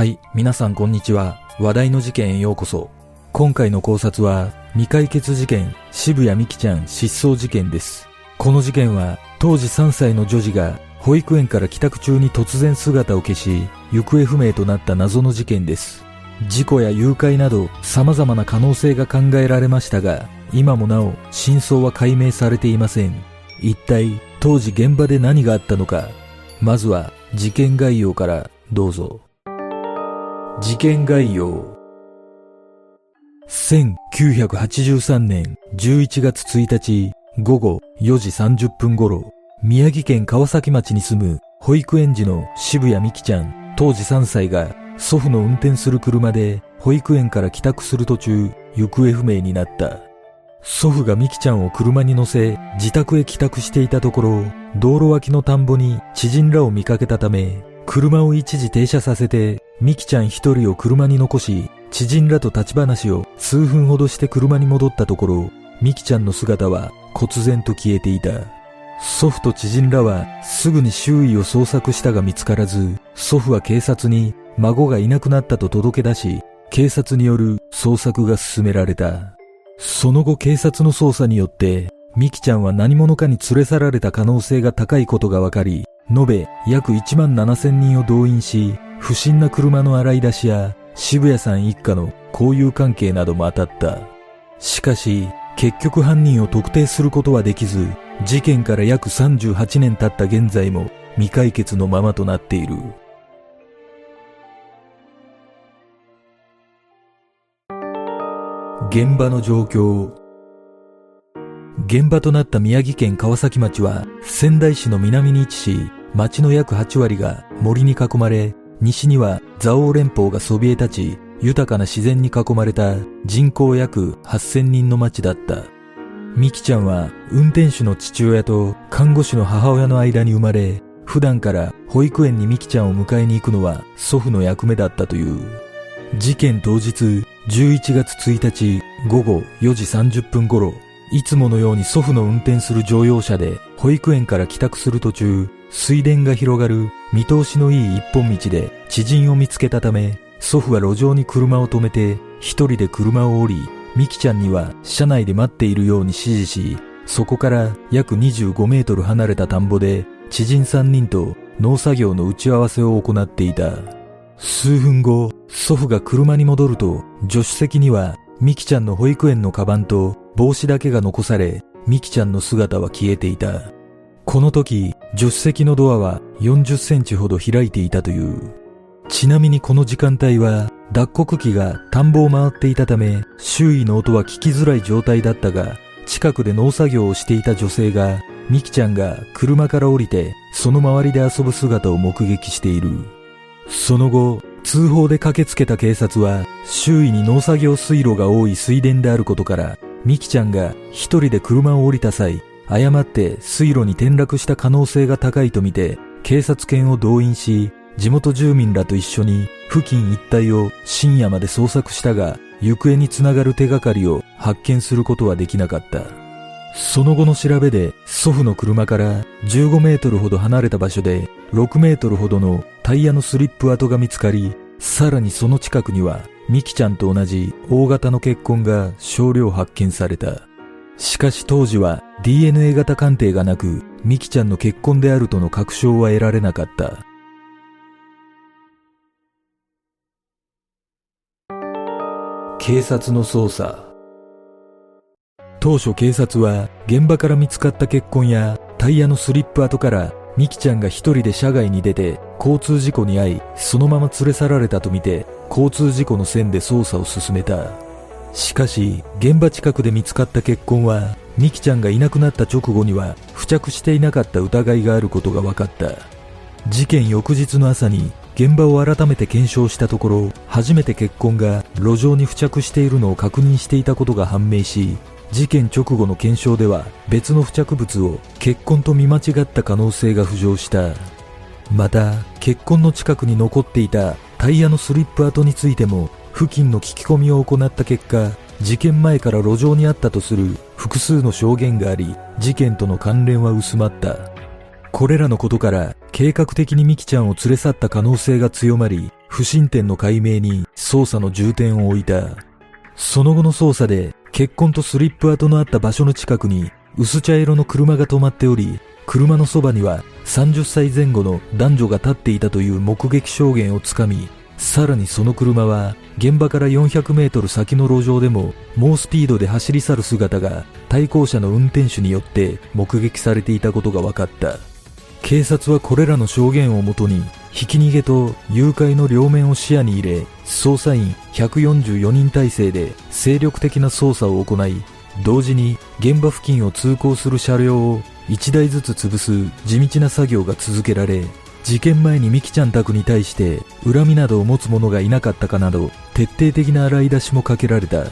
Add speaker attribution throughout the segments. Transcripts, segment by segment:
Speaker 1: はい、皆さんこんにちは。話題の事件へようこそ。今回の考察は、未解決事件、渋谷美希ちゃん失踪事件です。この事件は、当時3歳の女児が、保育園から帰宅中に突然姿を消し、行方不明となった謎の事件です。事故や誘拐など、様々な可能性が考えられましたが、今もなお、真相は解明されていません。一体、当時現場で何があったのか。まずは、事件概要からどうぞ。事件概要。1983年11月1日午後4時30分頃、宮城県川崎町に住む保育園児の渋谷美希ちゃん、当時3歳が祖父の運転する車で保育園から帰宅する途中、行方不明になった。祖父が美希ちゃんを車に乗せ、自宅へ帰宅していたところ、道路脇の田んぼに知人らを見かけたため、車を一時停車させて、美希ちゃん一人を車に残し、知人らと立ち話を数分ほどして車に戻ったところ、美希ちゃんの姿は忽然と消えていた。祖父と知人らはすぐに周囲を捜索したが見つからず、祖父は警察に孫がいなくなったと届け出し、警察による捜索が進められた。その後警察の捜査によって、ミキちゃんは何者かに連れ去られた可能性が高いことが分かり、延べ約1万7000人を動員し、不審な車の洗い出しや渋谷さん一家の交友関係なども当たった。しかし、結局犯人を特定することはできず、事件から約38年経った現在も未解決のままとなっている。現場の状況現場となった宮城県川崎町は仙台市の南に位置し、町の約8割が森に囲まれ、西には蔵王連峰がそびえ立ち、豊かな自然に囲まれた人口約8000人の町だった。ミキちゃんは運転手の父親と看護師の母親の間に生まれ、普段から保育園にミキちゃんを迎えに行くのは祖父の役目だったという。事件当日11月1日午後4時30分頃、いつものように祖父の運転する乗用車で保育園から帰宅する途中、水田が広がる見通しのいい一本道で知人を見つけたため、祖父は路上に車を止めて一人で車を降り、ミキちゃんには車内で待っているように指示し、そこから約25メートル離れた田んぼで知人3人と農作業の打ち合わせを行っていた。数分後、祖父が車に戻ると、助手席にはミキちゃんの保育園のカバンと帽子だけが残され、ミキちゃんの姿は消えていた。この時、助手席のドアは40センチほど開いていたという。ちなみにこの時間帯は、脱穀機が田んぼを回っていたため、周囲の音は聞きづらい状態だったが、近くで農作業をしていた女性が、ミキちゃんが車から降りて、その周りで遊ぶ姿を目撃している。その後、通報で駆けつけた警察は、周囲に農作業水路が多い水田であることから、ミキちゃんが一人で車を降りた際、誤って水路に転落した可能性が高いとみて、警察犬を動員し、地元住民らと一緒に付近一帯を深夜まで捜索したが、行方につながる手がかりを発見することはできなかった。その後の調べで、祖父の車から15メートルほど離れた場所で、6メートルほどのタイヤのスリップ跡が見つかり、さらにその近くには、ミキちゃんと同じ大型の血痕が少量発見された。しかし当時は DNA 型鑑定がなく、ミキちゃんの血痕であるとの確証は得られなかった。警察の捜査当初警察は現場から見つかった血痕やタイヤのスリップ跡からミキちゃんが一人で車外に出て交通事故に遭いそのまま連れ去られたとみて交通事故の線で捜査を進めた。しかし現場近くで見つかった血痕はミキちゃんがいなくなった直後には付着していなかった疑いがあることが分かった。事件翌日の朝に現場を改めて検証したところ初めて血痕が路上に付着しているのを確認していたことが判明し事件直後の検証では別の付着物を血痕と見間違った可能性が浮上したまた血痕の近くに残っていたタイヤのスリップ跡についても付近の聞き込みを行った結果事件前から路上にあったとする複数の証言があり事件との関連は薄まったこれらのことから計画的にミキちゃんを連れ去った可能性が強まり不審点の解明に捜査の重点を置いた。その後の捜査で血痕とスリップ跡のあった場所の近くに薄茶色の車が止まっており、車のそばには30歳前後の男女が立っていたという目撃証言をつかみ、さらにその車は現場から400メートル先の路上でも猛スピードで走り去る姿が対向車の運転手によって目撃されていたことが分かった。警察はこれらの証言をもとにひき逃げと誘拐の両面を視野に入れ捜査員144人体制で精力的な捜査を行い同時に現場付近を通行する車両を1台ずつ潰す地道な作業が続けられ、事件前にミキちゃん宅に対して恨みなどを持つ者がいなかったかなど徹底的な洗い出しもかけられた。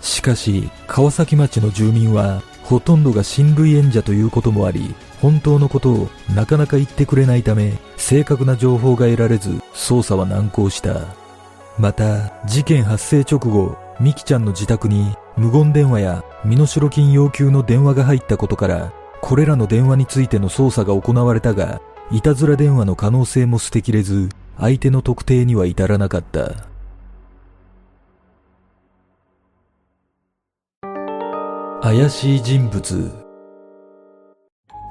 Speaker 1: しかし、川崎町の住民はほとんどが親類縁者ということもあり、本当のことをなかなか言ってくれないため、正確な情報が得られず、捜査は難航した。また、事件発生直後、ミキちゃんの自宅に無言電話や身代金要求の電話が入ったことから、これらの電話についての捜査が行われたが、いたずら電話の可能性も捨てきれず、相手の特定には至らなかった。怪しい人物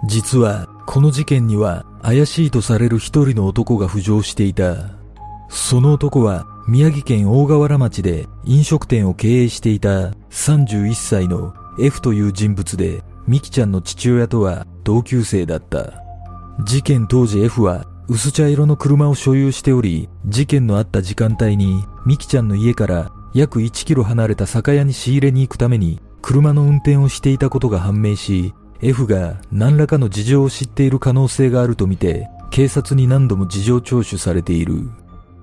Speaker 1: 実は、この事件には怪しいとされる一人の男が浮上していた。その男は宮城県大河原町で飲食店を経営していた31歳の F という人物でミキちゃんの父親とは同級生だった。事件当時 F は薄茶色の車を所有しており、事件のあった時間帯にミキちゃんの家から約1キロ離れた酒屋に仕入れに行くために車の運転をしていたことが判明し、F が何らかの事情を知っている可能性があるとみて、警察に何度も事情聴取されている。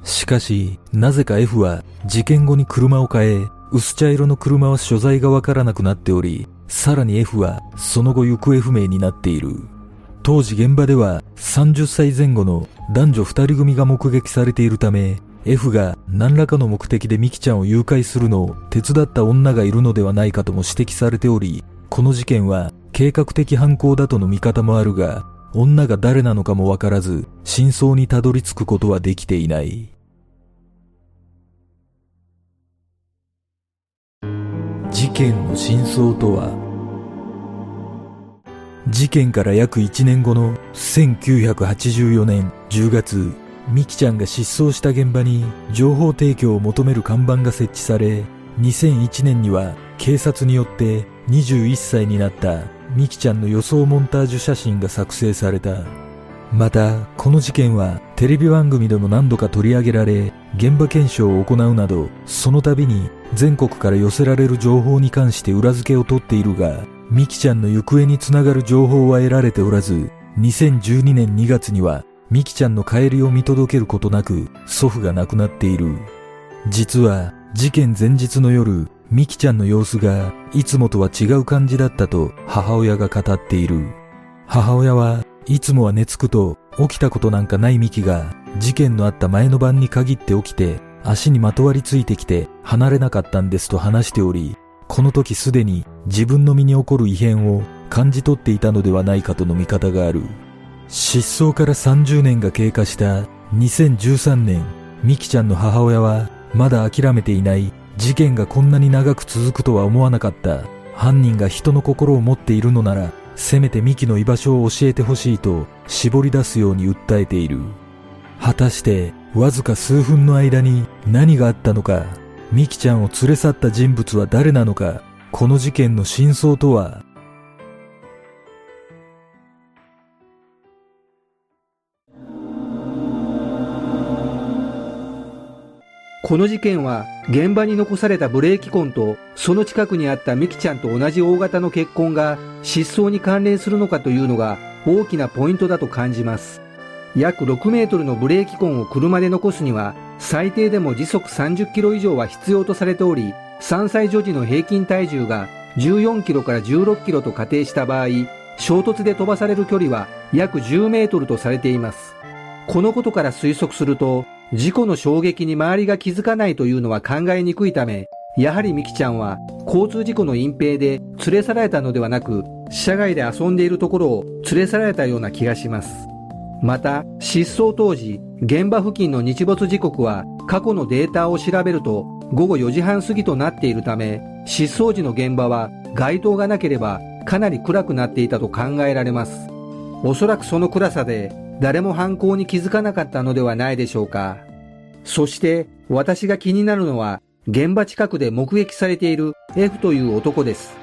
Speaker 1: しかし、なぜか F は事件後に車を変え、薄茶色の車は所在がわからなくなっており、さらに F はその後行方不明になっている。当時現場では30歳前後の男女2人組が目撃されているため、F が何らかの目的でミキちゃんを誘拐するのを手伝った女がいるのではないかとも指摘されており、この事件は計画的犯行だとの見方もあるが、女が誰なのかもわからず、真相にたどり着くことはできていない。事件の真相とは？事件から約1年後の1984年10月、ミキちゃんが失踪した現場に情報提供を求める看板が設置され、2001年には警察によって21歳になったミキちゃんの予想モンタージュ写真が作成された。また、この事件はテレビ番組でも何度か取り上げられ、現場検証を行うなど、その度に全国から寄せられる情報に関して裏付けを取っているが、ミキちゃんの行方につながる情報は得られておらず、2012年2月には、ミキちゃんの帰りを見届けることなく、祖父が亡くなっている。実は、事件前日の夜、ミキちゃんの様子がいつもとは違う感じだったと母親が語っている。母親はいつもは寝つくと起きたことなんかないミキが事件のあった前の晩に限って起きて足にまとわりついてきて離れなかったんですと話しており、この時すでに自分の身に起こる異変を感じ取っていたのではないかとの見方がある。失踪から30年が経過した2013年、ミキちゃんの母親はまだ諦めていない事件がこんなに長く続くとは思わなかった。犯人が人の心を持っているのなら、せめてミキの居場所を教えてほしいと絞り出すように訴えている。果たしてわずか数分の間に何があったのか、ミキちゃんを連れ去った人物は誰なのか、この事件の真相とは？
Speaker 2: この事件は現場に残されたブレーキ痕とその近くにあったミキちゃんと同じ大型の血痕が失踪に関連するのかというのが大きなポイントだと感じます。約6メートルのブレーキ痕を車で残すには最低でも時速30キロ以上は必要とされており3歳女児の平均体重が14キロから16キロと仮定した場合衝突で飛ばされる距離は約10メートルとされています。このことから推測すると事故の衝撃に周りが気づかないというのは考えにくいため、やはりミキちゃんは交通事故の隠蔽で連れ去られたのではなく、車外で遊んでいるところを連れ去られたような気がします。また、失踪当時、現場付近の日没時刻は過去のデータを調べると午後4時半過ぎとなっているため、失踪時の現場は街灯がなければかなり暗くなっていたと考えられます。おそらくその暗さで誰も犯行に気づかなかったのではないでしょうか。そして私が気になるのは現場近くで目撃されている F という男です。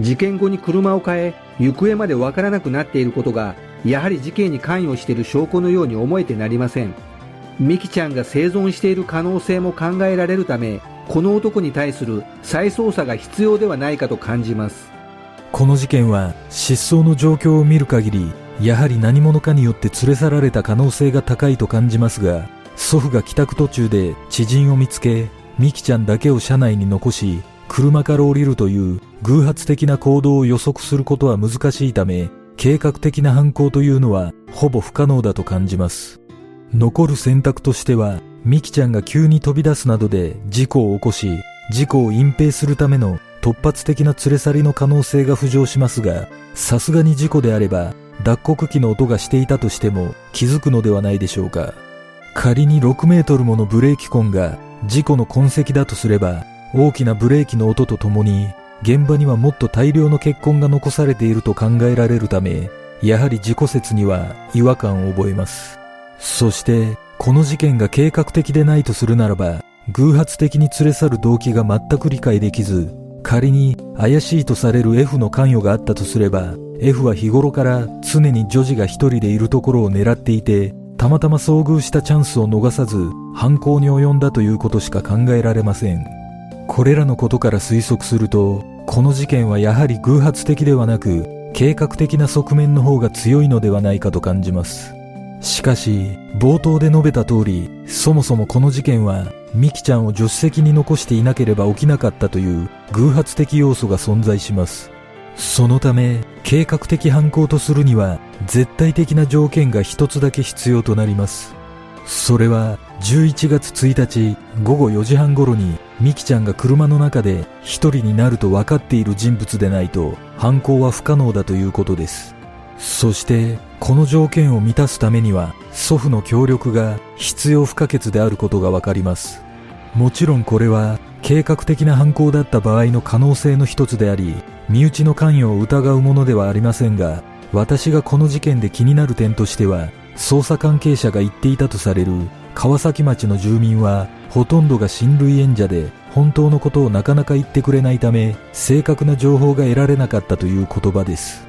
Speaker 2: 事件後に車を変え、行方までわからなくなっていることが、やはり事件に関与している証拠のように思えてなりません。ミキちゃんが生存している可能性も考えられるため、この男に対する再捜査が必要ではないかと感じます。
Speaker 1: この事件は失踪の状況を見る限り、やはり何者かによって連れ去られた可能性が高いと感じますが、祖父が帰宅途中で知人を見つけ、ミキちゃんだけを車内に残し、車から降りるという偶発的な行動を予測することは難しいため、計画的な犯行というのはほぼ不可能だと感じます。残る選択としては、ミキちゃんが急に飛び出すなどで事故を起こし、事故を隠蔽するための突発的な連れ去りの可能性が浮上しますが、さすがに事故であれば、脱穀機の音がしていたとしても気づくのではないでしょうか。仮に6メートルものブレーキ痕が事故の痕跡だとすれば、大きなブレーキの音とともに、現場にはもっと大量の血痕が残されていると考えられるため、やはり事故説には違和感を覚えます。そして、この事件が計画的でないとするならば、偶発的に連れ去る動機が全く理解できず、仮に怪しいとされる F の関与があったとすれば、F は日頃から常に女児が一人でいるところを狙っていて、たまたま遭遇したチャンスを逃さず犯行に及んだということしか考えられません。これらのことから推測すると、この事件はやはり偶発的ではなく、計画的な側面の方が強いのではないかと感じます。しかし、冒頭で述べた通り、そもそもこの事件は、ミキちゃんを助手席に残していなければ起きなかったという偶発的要素が存在します。そのため、計画的犯行とするには、絶対的な条件が一つだけ必要となります。それは、11月1日午後4時半頃に、ミキちゃんが車の中で一人になると分かっている人物でないと、犯行は不可能だということです。そして、この条件を満たすためには、祖父の協力が必要不可欠であることがわかります。もちろんこれは、計画的な犯行だった場合の可能性の一つであり、身内の関与を疑うものではありませんが、私がこの事件で気になる点としては、捜査関係者が言っていたとされる川崎町の住民は、ほとんどが親類縁者で、本当のことをなかなか言ってくれないため、正確な情報が得られなかったという言葉です。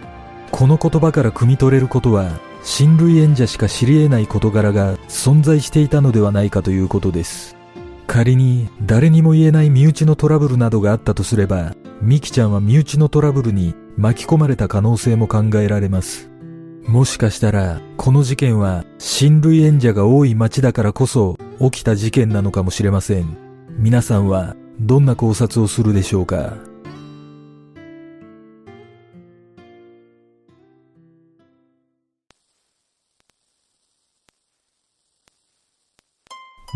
Speaker 1: この言葉から汲み取れることは、親類縁者しか知り得ない事柄が存在していたのではないかということです。仮に誰にも言えない身内のトラブルなどがあったとすれば、ミキちゃんは身内のトラブルに巻き込まれた可能性も考えられます。もしかしたら、この事件は親類縁者が多い町だからこそ起きた事件なのかもしれません。皆さんはどんな考察をするでしょうか？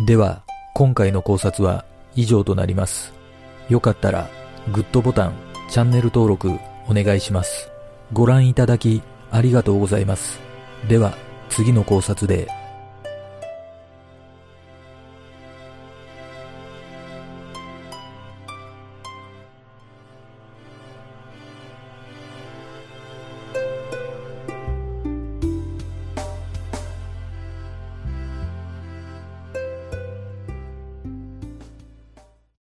Speaker 1: では、今回の考察は以上となります。よかったら、グッドボタン、チャンネル登録お願いします。ご覧いただきありがとうございます。では、次の考察で